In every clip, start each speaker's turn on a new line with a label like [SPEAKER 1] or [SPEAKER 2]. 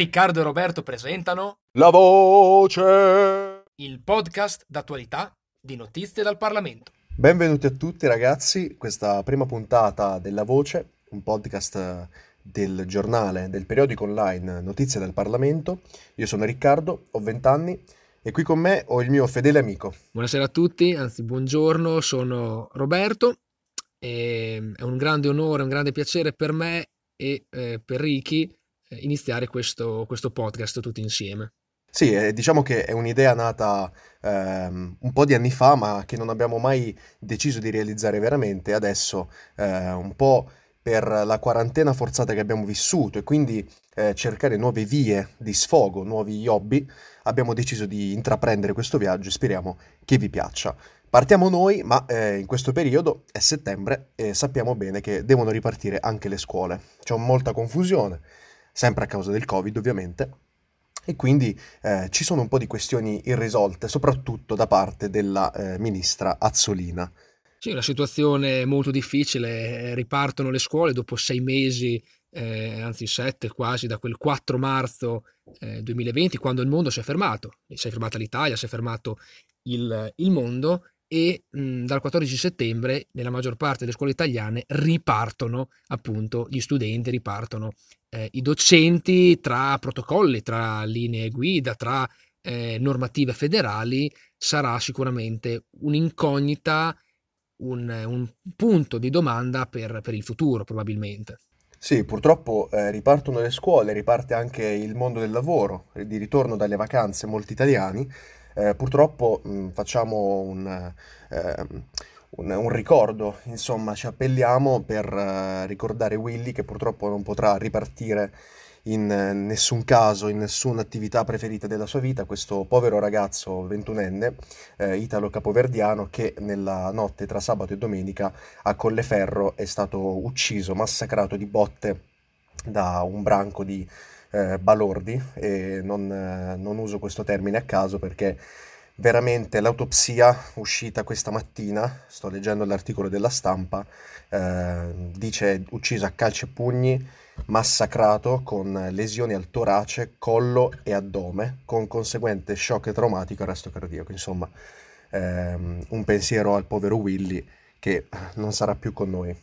[SPEAKER 1] Riccardo e Roberto presentano
[SPEAKER 2] La voce!
[SPEAKER 1] il podcast d'attualità di notizie dal Parlamento.
[SPEAKER 2] Benvenuti a tutti ragazzi, questa prima puntata della voce, un podcast eh, del giornale, del periodico online Notizie del Parlamento. Io sono Riccardo, ho 20 anni e qui con me ho il mio fedele amico.
[SPEAKER 1] Buonasera a tutti, anzi buongiorno, sono Roberto e è un grande onore, un grande piacere per me e eh, per Ricky iniziare questo, questo podcast tutti insieme.
[SPEAKER 2] Sì, eh, diciamo che è un'idea nata ehm, un po' di anni fa, ma che non abbiamo mai deciso di realizzare veramente. Adesso, eh, un po' per la quarantena forzata che abbiamo vissuto e quindi eh, cercare nuove vie di sfogo, nuovi hobby, abbiamo deciso di intraprendere questo viaggio e speriamo che vi piaccia. Partiamo noi, ma eh, in questo periodo è settembre e sappiamo bene che devono ripartire anche le scuole. C'è molta confusione, sempre a causa del Covid ovviamente, e quindi eh, ci sono un po' di questioni irrisolte, soprattutto da parte della eh, ministra Azzolina.
[SPEAKER 1] Sì, una situazione molto difficile, ripartono le scuole dopo sei mesi, eh, anzi sette quasi, da quel 4 marzo eh, 2020, quando il mondo si è fermato, si è fermata l'Italia, si è fermato il, il mondo e mh, dal 14 settembre nella maggior parte delle scuole italiane ripartono appunto gli studenti, ripartono eh, i docenti tra protocolli, tra linee guida, tra eh, normative federali, sarà sicuramente un'incognita un, un punto di domanda per, per il futuro probabilmente.
[SPEAKER 2] Sì, purtroppo eh, ripartono le scuole, riparte anche il mondo del lavoro, di ritorno dalle vacanze molti italiani. Eh, purtroppo mh, facciamo un, eh, un, un ricordo, insomma, ci appelliamo per eh, ricordare Willy che purtroppo non potrà ripartire in eh, nessun caso, in nessuna attività preferita della sua vita, questo povero ragazzo ventunenne, eh, italo capoverdiano, che nella notte tra sabato e domenica a Colleferro è stato ucciso, massacrato di botte da un branco di eh, balordi. E non, eh, non uso questo termine a caso perché veramente l'autopsia uscita questa mattina, sto leggendo l'articolo della stampa, eh, dice ucciso a calci e pugni, massacrato con lesioni al torace, collo e addome, con conseguente shock traumatico e arresto cardiaco. Insomma, ehm, un pensiero al povero Willy che non sarà più con noi.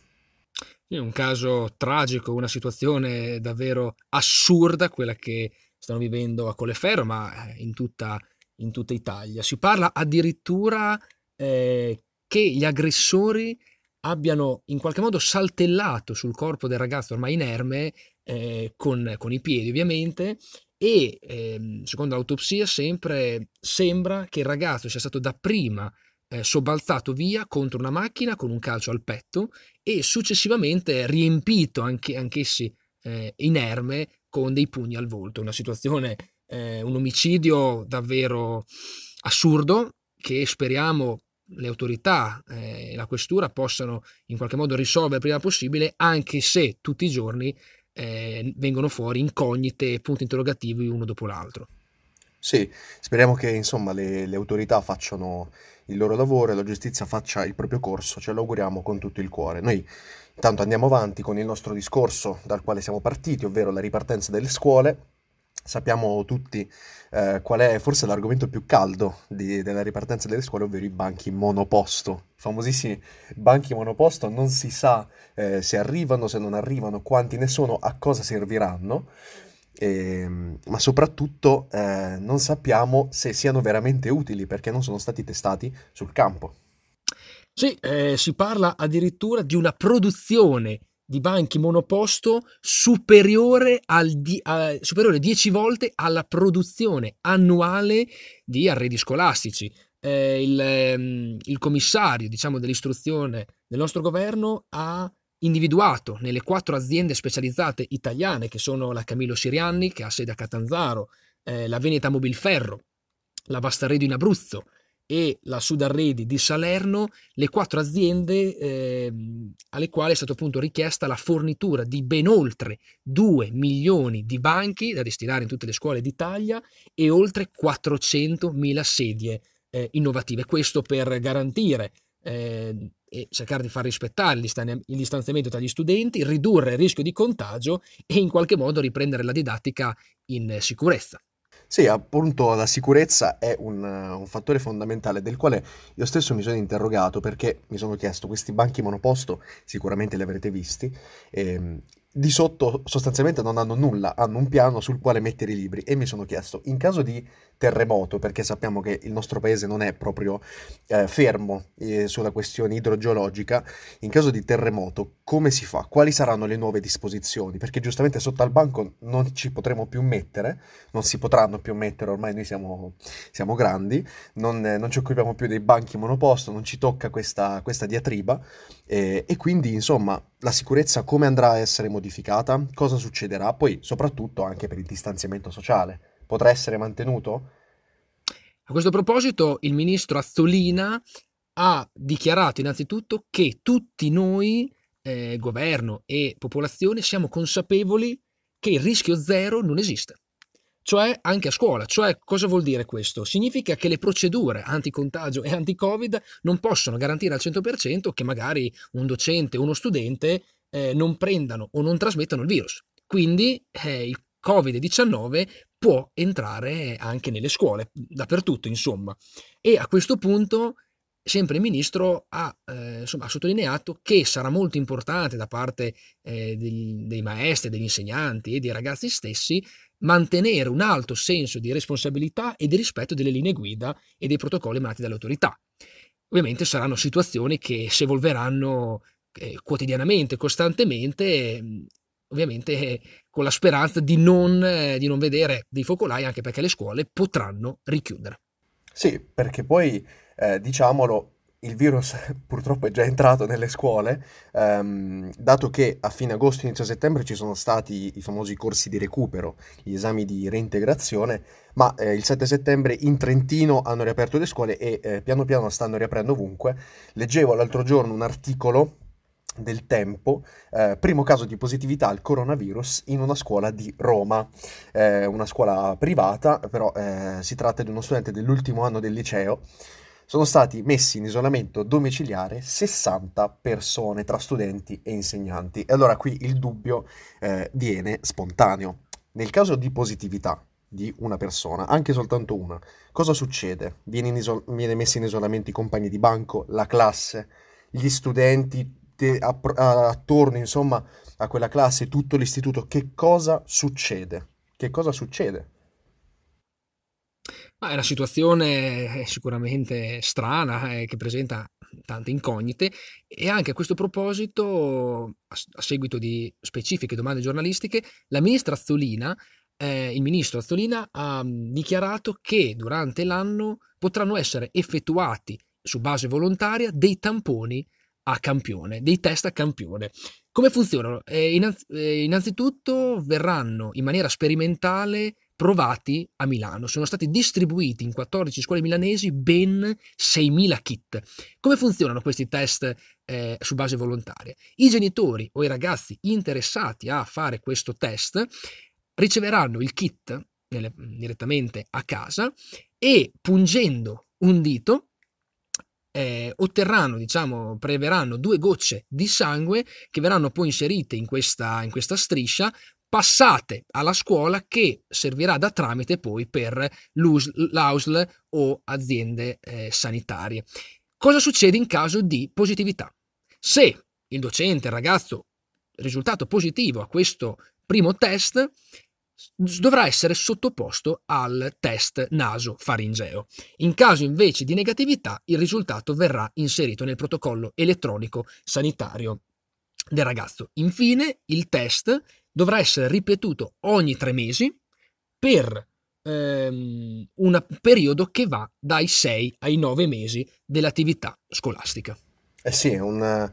[SPEAKER 1] È un caso tragico, una situazione davvero assurda quella che stanno vivendo a Colleferro, ma in tutta, in tutta Italia. Si parla addirittura eh, che gli aggressori abbiano in qualche modo saltellato sul corpo del ragazzo ormai inerme, eh, con, con, i piedi ovviamente, e eh, secondo l'autopsia sempre sembra che il ragazzo sia stato dapprima eh, sobbalzato via contro una macchina con un calcio al petto e successivamente riempito anche, anch'essi eh, inerme con dei pugni al volto. Una situazione, eh, un omicidio davvero assurdo che speriamo le autorità e eh, la questura possano in qualche modo risolvere prima possibile, anche se tutti i giorni eh, vengono fuori incognite e punti interrogativi uno dopo l'altro.
[SPEAKER 2] Sì, speriamo che insomma le, le, autorità facciano il loro lavoro e la giustizia faccia il proprio corso, ce lo auguriamo con tutto il cuore. Noi intanto andiamo avanti con il nostro discorso dal quale siamo partiti, ovvero la ripartenza delle scuole. Sappiamo tutti eh, qual è forse l'argomento più caldo di, della ripartenza delle scuole, ovvero i banchi monoposto. I famosissimi banchi monoposto, non si sa eh, se arrivano, se non arrivano, quanti ne sono, a cosa serviranno. E, ehm, ma soprattutto eh, non sappiamo se siano veramente utili perché non sono stati testati sul campo.
[SPEAKER 1] Sì, eh, si parla addirittura di una produzione di banchi monoposto superiore, al di, a, superiore 10 volte alla produzione annuale di arredi scolastici. Eh, il, ehm, il, commissario diciamo, dell'istruzione del nostro governo ha individuato nelle quattro aziende specializzate italiane che sono la Camillo Sirianni che ha sede a Catanzaro, eh, la Veneta Mobilferro, la Bastarredo in Abruzzo, e la Sudarredi di Salerno, le quattro aziende eh, alle quali è stata appunto richiesta la fornitura di ben oltre 2 milioni di banchi da destinare in tutte le scuole d'Italia e oltre 400 mila sedie eh, innovative. Questo per garantire eh, e cercare di far rispettare il distanziamento tra gli studenti, ridurre il rischio di contagio e in qualche modo riprendere la didattica in sicurezza.
[SPEAKER 2] Sì, appunto la sicurezza è un, un, fattore fondamentale del quale io stesso mi sono interrogato perché mi sono chiesto, questi banchi monoposto sicuramente li avrete visti, ehm, di sotto sostanzialmente non hanno nulla, hanno un piano sul quale mettere i libri e mi sono chiesto, in caso di terremoto, perché sappiamo che il nostro paese non è proprio eh, fermo eh, sulla questione idrogeologica, in caso di terremoto come si fa? Quali saranno le nuove disposizioni? Perché giustamente sotto al banco non ci potremo più mettere, non si potranno più mettere, ormai noi siamo, siamo grandi, non, eh, non, ci occupiamo più dei banchi monoposto, non ci tocca questa, questa diatriba e quindi insomma la sicurezza come andrà a essere modificata? Cosa succederà? Poi soprattutto anche per il distanziamento sociale potrà essere mantenuto?
[SPEAKER 1] A questo proposito, il ministro Azzolina ha dichiarato innanzitutto che tutti noi, eh, governo e popolazione, siamo consapevoli che il rischio zero non esiste. Cioè anche a scuola. Cioè cosa vuol dire questo? Significa che le procedure anti-contagio e anti-covid non possono garantire al 100% che magari un docente o uno studente eh, non prendano o non trasmettano il virus. Quindi eh, il Covid-19 può entrare anche nelle scuole, dappertutto insomma. E a questo punto sempre il ministro ha, eh, insomma, ha sottolineato che sarà molto importante da parte eh, dei, dei, maestri, degli insegnanti e dei ragazzi stessi mantenere un alto senso di responsabilità e di rispetto delle linee guida e dei protocolli emanati dalle autorità. Ovviamente saranno situazioni che si evolveranno eh, quotidianamente, costantemente ovviamente eh, con la speranza di non, eh, di non vedere dei focolai, anche perché le scuole potranno richiudere.
[SPEAKER 2] Sì, perché poi, eh, diciamolo, il virus purtroppo è già entrato nelle scuole, ehm, dato che a fine agosto, inizio settembre ci sono stati i famosi corsi di recupero, gli esami di reintegrazione, ma eh, il 7 settembre in Trentino hanno riaperto le scuole e eh, piano piano stanno riaprendo ovunque. Leggevo l'altro giorno un articolo del tempo, eh, primo caso di positività al coronavirus in una scuola di Roma, eh, una scuola privata, però eh, si tratta di uno studente dell'ultimo anno del liceo. Sono stati messi in isolamento domiciliare 60 persone tra studenti e insegnanti. E allora qui il dubbio eh, viene spontaneo. Nel caso di positività di una persona, anche soltanto una, cosa succede? Viene, isol- viene messi in isolamento i compagni di banco, la classe, gli studenti, te, a, a, attorno, insomma, a quella classe, tutto l'istituto, che cosa succede? Che cosa succede?
[SPEAKER 1] Ma è una situazione eh, sicuramente strana, eh, che presenta tante incognite e anche a questo proposito, a, seguito di specifiche domande giornalistiche, la ministra Azzolina, eh, il ministro Azzolina ha mm, dichiarato che durante l'anno potranno essere effettuati su base volontaria dei tamponi a campione, dei test a campione. Come funzionano? Eh, eh, innanzitutto verranno in maniera sperimentale provati a Milano. Sono stati distribuiti in 14 scuole milanesi ben 6.000 kit. Come funzionano questi test eh, su base volontaria? I genitori o i ragazzi interessati a fare questo test riceveranno il kit nelle, direttamente a casa e pungendo un dito eh, otterranno, diciamo, preveranno due gocce di sangue che verranno poi inserite in questa, in questa striscia passate alla scuola che servirà da tramite poi per l'AUSL o aziende eh, sanitarie. Cosa succede in caso di positività? Se il docente, il ragazzo, risultato positivo a questo primo test, dovrà essere sottoposto al test naso-faringeo. In caso invece di negatività, il risultato verrà inserito nel protocollo elettronico sanitario del ragazzo. Infine, il test dovrà essere ripetuto ogni tre mesi per ehm, un periodo che va dai 6 ai 9 mesi dell'attività scolastica.
[SPEAKER 2] Eh sì, un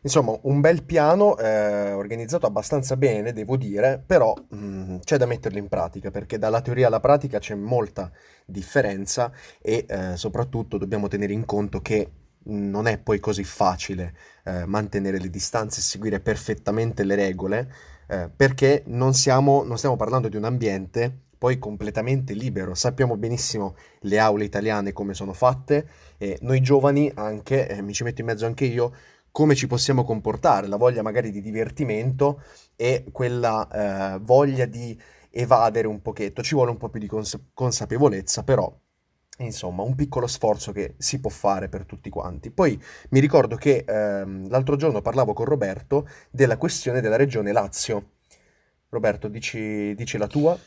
[SPEAKER 2] Insomma, un bel piano eh, organizzato abbastanza bene, devo dire, però mh, mm, c'è da metterlo in pratica perché dalla teoria alla pratica c'è molta differenza e eh, soprattutto dobbiamo tenere in conto che non è poi così facile eh, mantenere le distanze e seguire perfettamente le regole eh, perché non, siamo, non stiamo parlando di un ambiente poi completamente libero. Sappiamo benissimo le aule italiane come sono fatte e noi giovani anche, eh, mi ci metto in mezzo anche io, come ci possiamo comportare, la voglia magari di divertimento e quella eh, voglia di evadere un pochetto. Ci vuole un po' più di cons- consapevolezza, però Insomma, un piccolo sforzo che si può fare per tutti quanti. Poi mi ricordo che ehm, l'altro giorno parlavo con Roberto della questione della regione Lazio. Roberto, dici, dici la tua?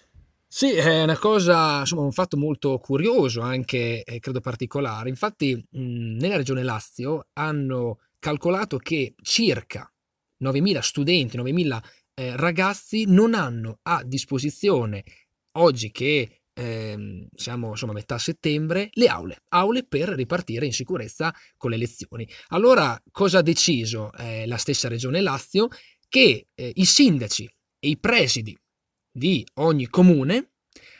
[SPEAKER 1] Sì, è una cosa, insomma, un fatto molto curioso, anche eh, credo particolare. Infatti, mh, nella regione Lazio hanno calcolato che circa 9.000 studenti, 9.000 eh, ragazzi non hanno a disposizione, oggi che ehm, siamo insomma a metà settembre, le aule, aule per ripartire in sicurezza con le lezioni. Allora, cosa ha deciso eh, la stessa Regione Lazio? Che eh, i sindaci e i presidi di ogni comune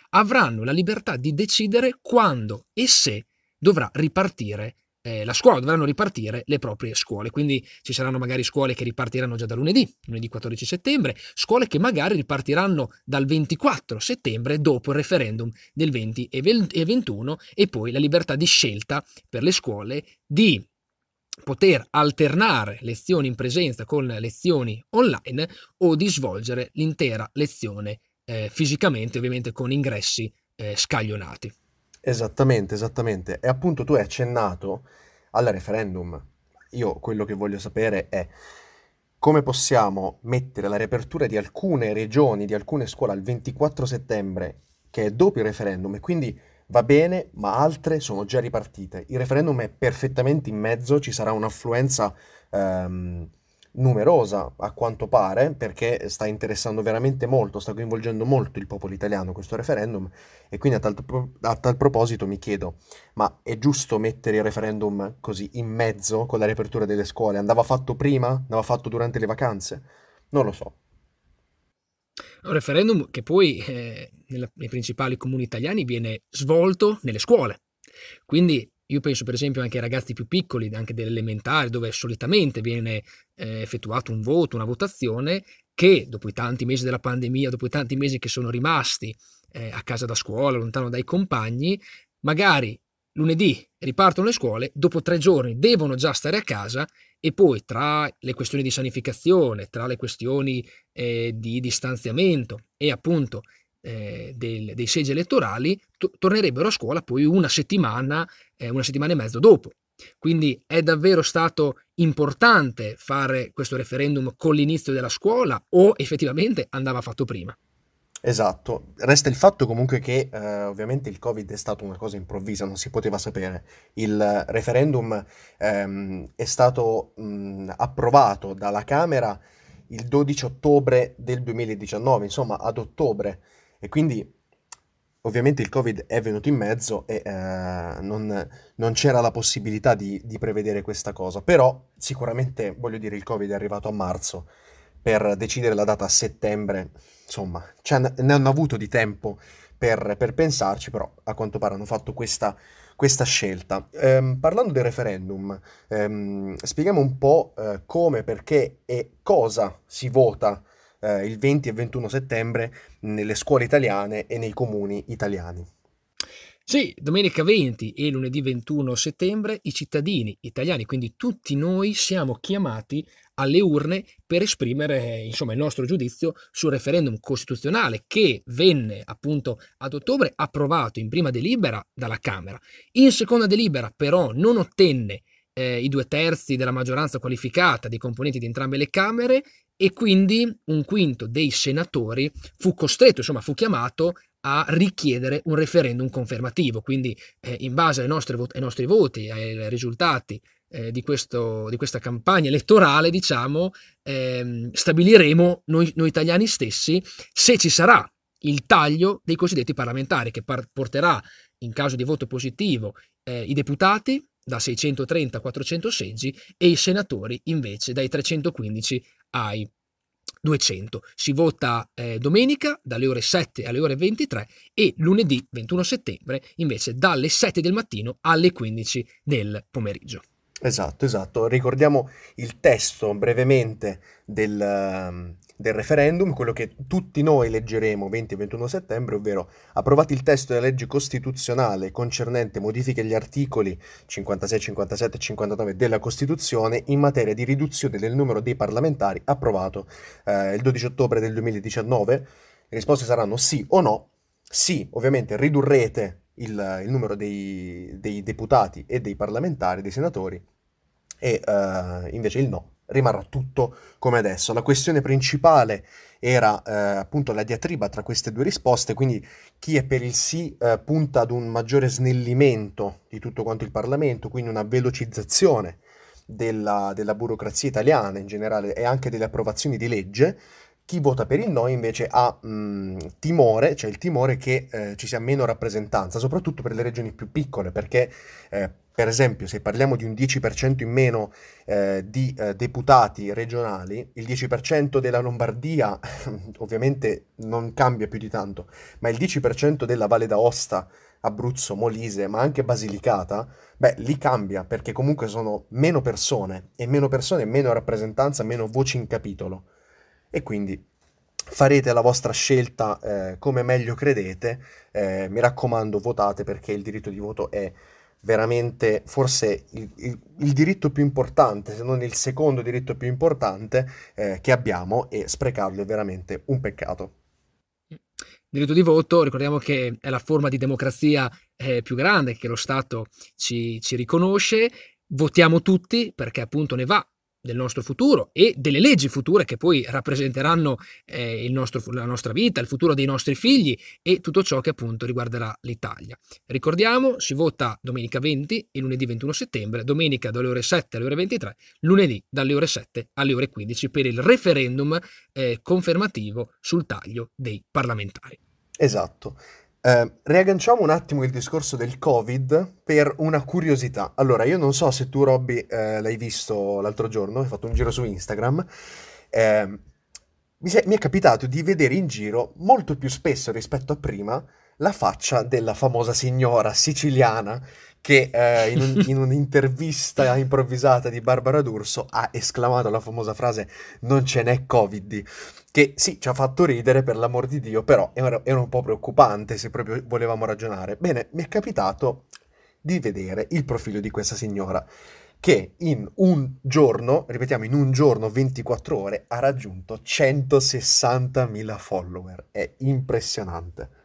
[SPEAKER 1] avranno la libertà di decidere quando e se dovrà ripartire eh, la scuola, dovranno ripartire le proprie scuole. Quindi ci saranno magari scuole che ripartiranno già da lunedì, lunedì 14 settembre, scuole che magari ripartiranno dal 24 settembre dopo il referendum del 20 e 21 e poi la libertà di scelta per le scuole di poter alternare lezioni in presenza con lezioni online o di svolgere l'intera lezione eh, fisicamente, ovviamente con ingressi eh, scaglionati.
[SPEAKER 2] Esattamente, esattamente. E appunto tu hai accennato al referendum. Io quello che voglio sapere è come possiamo mettere la riapertura di alcune regioni, di alcune scuole al 24 settembre, che è dopo il referendum, e quindi va bene, ma altre sono già ripartite. Il referendum è perfettamente in mezzo, ci sarà un'affluenza ehm, numerosa a quanto pare, perché sta interessando veramente molto, sta coinvolgendo molto il popolo italiano questo referendum e quindi a tal, a tal, proposito mi chiedo, ma è giusto mettere il referendum così in mezzo con la riapertura delle scuole? Andava fatto prima? Andava fatto durante le vacanze? Non lo so.
[SPEAKER 1] Un referendum che poi eh, nei principali comuni italiani viene svolto nelle scuole. Quindi io penso per esempio anche ai ragazzi più piccoli, anche dell'elementare, dove solitamente viene eh, effettuato un voto, una votazione, che dopo i tanti mesi della pandemia, dopo i tanti mesi che sono rimasti eh, a casa da scuola, lontano dai compagni, magari lunedì ripartono le scuole, dopo tre giorni devono già stare a casa e poi tra le questioni di sanificazione, tra le questioni eh, di distanziamento e appunto eh, del, dei seggi elettorali to- tornerebbero a scuola poi una settimana, eh, una settimana e mezzo dopo. Quindi è davvero stato importante fare questo referendum con l'inizio della scuola o effettivamente andava fatto prima?
[SPEAKER 2] Esatto, resta il fatto comunque che eh, ovviamente il Covid è stato una cosa improvvisa, non si poteva sapere. Il referendum ehm, è stato mh, approvato dalla Camera il 12 ottobre del 2019, insomma ad ottobre e quindi ovviamente il Covid è venuto in mezzo e eh, non, non, c'era la possibilità di, di, prevedere questa cosa. Però sicuramente, voglio dire, il Covid è arrivato a marzo per decidere la data a settembre. Insomma, ne hanno avuto di tempo per, per, pensarci, però a quanto pare hanno fatto questa, questa scelta. Ehm, parlando del referendum, ehm, spieghiamo un po' eh, come, perché e cosa si vota eh, il 20 e 21 settembre nelle scuole italiane e nei comuni italiani.
[SPEAKER 1] Sì, domenica 20 e lunedì 21 settembre i cittadini italiani, quindi tutti noi, siamo chiamati alle urne per esprimere insomma, il nostro giudizio sul referendum costituzionale che venne appunto ad ottobre approvato in prima delibera dalla Camera. In seconda delibera però non ottenne eh, i due terzi della maggioranza qualificata dei componenti di entrambe le Camere e quindi un quinto dei senatori fu costretto, insomma fu chiamato a richiedere un referendum confermativo, quindi eh, in base ai nostri, voti, ai nostri voti, ai risultati eh, di, questo, di, questa campagna elettorale, diciamo, ehm, stabiliremo noi, noi, italiani stessi se ci sarà il taglio dei cosiddetti parlamentari che par- porterà in caso di voto positivo eh, i deputati da 630 a 400 seggi e i senatori invece dai 315 ai 200. Si vota eh, domenica dalle ore 7 alle ore 23 e lunedì 21 settembre invece dalle 7 del mattino alle 15 del pomeriggio.
[SPEAKER 2] Esatto, esatto. Ricordiamo il testo brevemente del, ehm, del referendum, quello che tutti noi leggeremo 20 e 21 settembre, ovvero approvati il testo della legge costituzionale concernente modifiche agli articoli 56, 57 e 59 della Costituzione in materia di riduzione del numero dei parlamentari approvato eh, il 12 ottobre del 2019. Le risposte saranno sì o no. Sì, ovviamente ridurrete il, il numero dei, dei, deputati e dei parlamentari, dei senatori, e uh, invece il no rimarrà tutto come adesso. La questione principale era eh, appunto la diatriba tra queste due risposte, quindi chi è per il sì eh, punta ad un maggiore snellimento di tutto quanto il Parlamento, quindi una velocizzazione della, della burocrazia italiana in generale e anche delle approvazioni di legge, chi vota per il no invece ha mh, timore, cioè il timore che eh, ci sia meno rappresentanza, soprattutto per le regioni più piccole, perché eh, per esempio se parliamo di un 10% in meno eh, di eh, deputati regionali, il 10% della Lombardia ovviamente non cambia più di tanto, ma il 10% della Valle d'Aosta, Abruzzo, Molise, ma anche Basilicata, beh, lì cambia perché comunque sono meno persone e meno persone, meno rappresentanza, meno voci in capitolo e quindi farete la vostra scelta eh, come meglio credete. Eh, mi raccomando, votate perché il diritto di voto è veramente forse il, il, il, diritto più importante, se non il secondo diritto più importante eh, che abbiamo e sprecarlo è veramente un peccato.
[SPEAKER 1] Il diritto di voto, ricordiamo che è la forma di democrazia eh, più grande che lo Stato ci, ci riconosce, votiamo tutti perché appunto ne va del nostro futuro e delle leggi future che poi rappresenteranno eh, nostro, la nostra vita, il futuro dei nostri figli e tutto ciò che appunto riguarderà l'Italia. Ricordiamo, si vota domenica 20 e lunedì 21 settembre, domenica dalle ore 7 alle ore 23, lunedì dalle ore 7 alle ore 15 per il referendum eh, confermativo sul taglio dei parlamentari.
[SPEAKER 2] Esatto. Eh, riagganciamo un attimo il discorso del Covid per una curiosità. Allora, io non so se tu, Robby, eh, l'hai visto l'altro giorno, hai fatto un giro su Instagram. Eh, mi, è, mi è capitato di vedere in giro molto più spesso rispetto a prima la faccia della famosa signora siciliana che eh, in, un, in, un'intervista improvvisata di Barbara D'Urso ha esclamato la famosa frase non ce n'è Covid, che sì, ci ha fatto ridere per l'amor di Dio, però era, era un po' preoccupante se proprio volevamo ragionare. Bene, mi è capitato di vedere il profilo di questa signora che in un giorno, ripetiamo in un giorno 24 ore, ha raggiunto 160.000 follower. È impressionante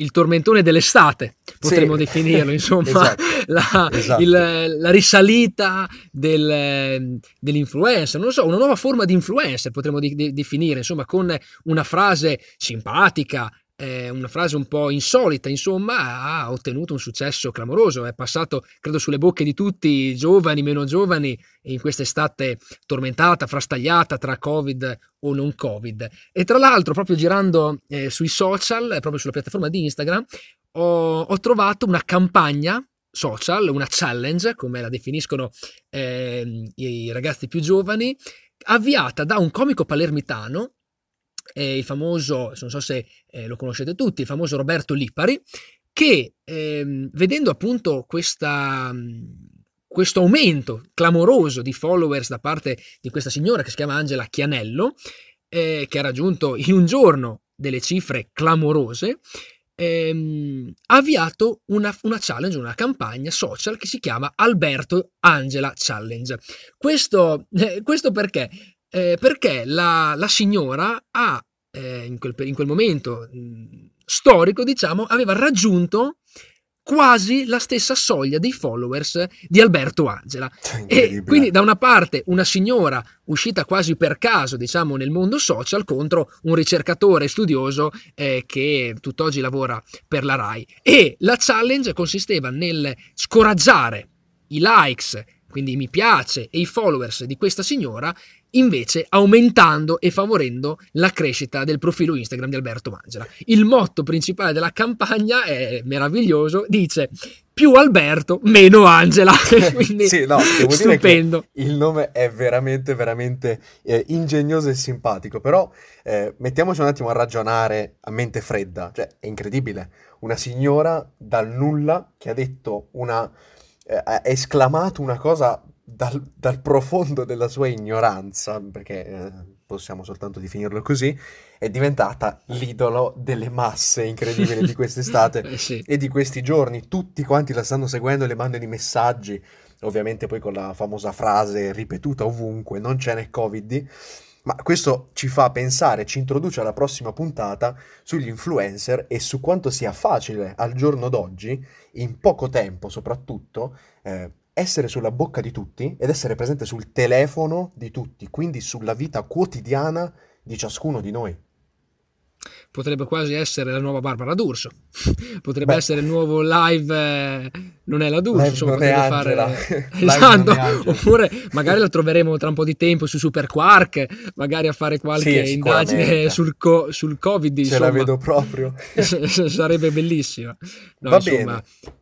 [SPEAKER 1] il tormentone dell'estate, potremmo sì. definirlo, insomma, esatto. La, esatto. Il, la, risalita del, dell'influencer, non so, una nuova forma di influencer potremmo di, di, definire, insomma, con una frase simpatica, eh, una frase un po' insolita, insomma, ha ottenuto un successo clamoroso, è passato, credo, sulle bocche di tutti, giovani, meno giovani, in questa estate tormentata, frastagliata tra Covid o non Covid. E tra l'altro, proprio girando eh, sui social, proprio sulla piattaforma di Instagram, ho, ho trovato una campagna social, una challenge, come la definiscono eh, i ragazzi più giovani, avviata da un comico palermitano eh, il famoso, non so se eh, lo conoscete tutti, il famoso Roberto Lipari, che ehm, vedendo appunto questa, questo aumento clamoroso di followers da parte di questa signora che si chiama Angela Chianello, eh, che ha raggiunto in un giorno delle cifre clamorose, ehm, ha avviato una, una, challenge, una campagna social che si chiama Alberto Angela Challenge. Questo, eh, questo perché? Eh, perché la, la, signora ha, eh, in, quel, in, quel, momento mh, storico, diciamo, aveva raggiunto quasi la stessa soglia dei followers di Alberto Angela. E quindi da una parte una signora uscita quasi per caso, diciamo, nel mondo social contro un ricercatore studioso eh, che tutt'oggi lavora per la RAI. E la challenge consisteva nel scoraggiare i likes, quindi mi piace e i followers di questa signora invece aumentando e favorendo la crescita del profilo Instagram di Alberto Mangela. Il motto principale della campagna è meraviglioso, dice più Alberto, meno Angela. Quindi sì, no, stupendo.
[SPEAKER 2] il nome è veramente, veramente eh, ingegnoso e simpatico, però eh, mettiamoci un attimo a ragionare a mente fredda, cioè è incredibile, una signora dal nulla che ha detto una... Eh, ha esclamato una cosa dal, dal profondo della sua ignoranza, perché eh, possiamo soltanto definirlo così, è diventata l'idolo delle masse incredibili di quest'estate
[SPEAKER 1] Eh sì.
[SPEAKER 2] e di questi giorni. Tutti quanti la stanno seguendo, le mandano i messaggi, ovviamente poi con la famosa frase ripetuta ovunque, non ce n'è Covid. Ma questo ci fa pensare, ci introduce alla prossima puntata sugli influencer e su quanto sia facile al giorno d'oggi, in poco tempo soprattutto, eh, essere sulla bocca di tutti ed essere presente sul telefono di tutti, quindi sulla vita quotidiana di ciascuno di noi.
[SPEAKER 1] Potrebbe quasi essere la nuova Barbara D'Urso. Potrebbe
[SPEAKER 2] Beh.
[SPEAKER 1] essere il nuovo live eh, non è la D'Urso,
[SPEAKER 2] Live
[SPEAKER 1] insomma, potrebbe fare esatto, oppure magari la troveremo tra un po' di tempo su Super Quark, magari a fare qualche
[SPEAKER 2] Sì,
[SPEAKER 1] indagine sul, co- sul Covid,
[SPEAKER 2] Ce
[SPEAKER 1] insomma.
[SPEAKER 2] la vedo proprio.
[SPEAKER 1] sarebbe bellissima. No,
[SPEAKER 2] Va
[SPEAKER 1] insomma,
[SPEAKER 2] bene.
[SPEAKER 1] è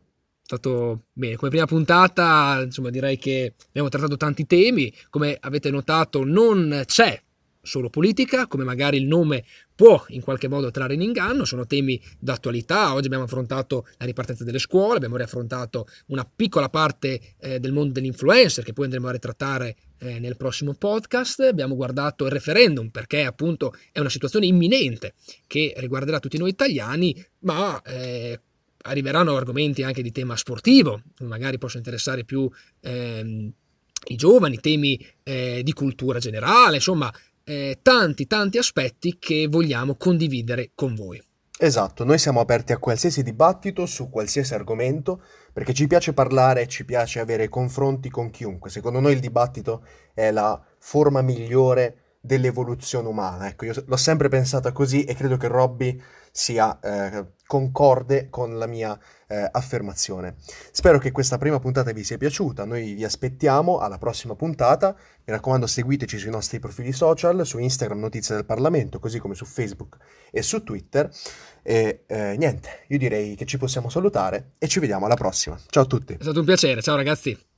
[SPEAKER 1] stato bene. Come prima puntata, insomma, direi che abbiamo trattato tanti temi. Come avete notato, non c'è solo politica, come magari il nome può in qualche modo trarre in inganno, sono temi d'attualità. Oggi abbiamo affrontato la ripartenza delle scuole, abbiamo riaffrontato una piccola parte eh, del mondo dell'influencer che poi andremo a ritrattare eh, nel prossimo podcast. Abbiamo guardato il referendum perché appunto è una situazione imminente che riguarderà tutti noi italiani, ma eh, arriveranno argomenti anche di tema sportivo, magari possono interessare più ehm, i giovani, temi eh, di cultura generale, insomma, eh, tanti tanti aspetti che vogliamo condividere con voi.
[SPEAKER 2] Esatto, noi siamo aperti a qualsiasi dibattito su qualsiasi argomento perché ci piace parlare, ci piace avere confronti con chiunque. Secondo noi il dibattito è la forma migliore dell'evoluzione umana. Ecco, io l'ho sempre pensata così e credo che Robby sia eh, concorde con la mia eh, affermazione. Spero che questa prima puntata vi sia piaciuta, noi vi aspettiamo alla prossima puntata, mi raccomando seguiteci sui nostri profili social, su Instagram Notizie del Parlamento, così come su Facebook e su Twitter e eh, niente, io direi che ci possiamo salutare e ci vediamo alla prossima. Ciao a tutti!
[SPEAKER 1] È stato un piacere, ciao ragazzi.